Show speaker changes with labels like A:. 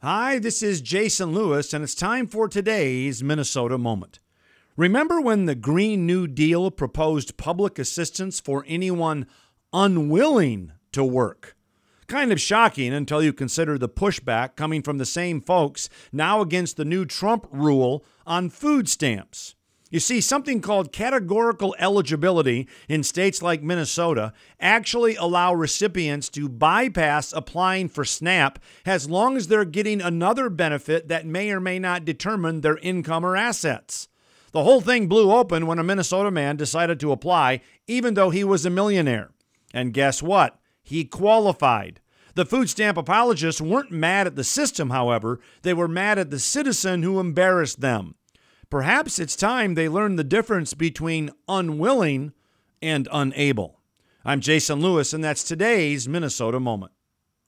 A: Hi, this is Jason Lewis, and it's time for today's Minnesota Moment. Remember when the Green New Deal proposed public assistance for anyone unwilling to work? Kind of shocking until you consider the pushback coming from the same folks now against the new Trump rule on food stamps. You see, something called categorical eligibility in states like Minnesota actually allow recipients to bypass applying for SNAP as long as they're getting another benefit that may or may not determine their income or assets. The whole thing blew open when a Minnesota man decided to apply, even though he was a millionaire. And guess what? He qualified. The food stamp apologists weren't mad at the system, however, they were mad at the citizen who embarrassed them. Perhaps it's time they learn the difference between unwilling and unable. I'm Jason Lewis, and that's today's Minnesota Moment.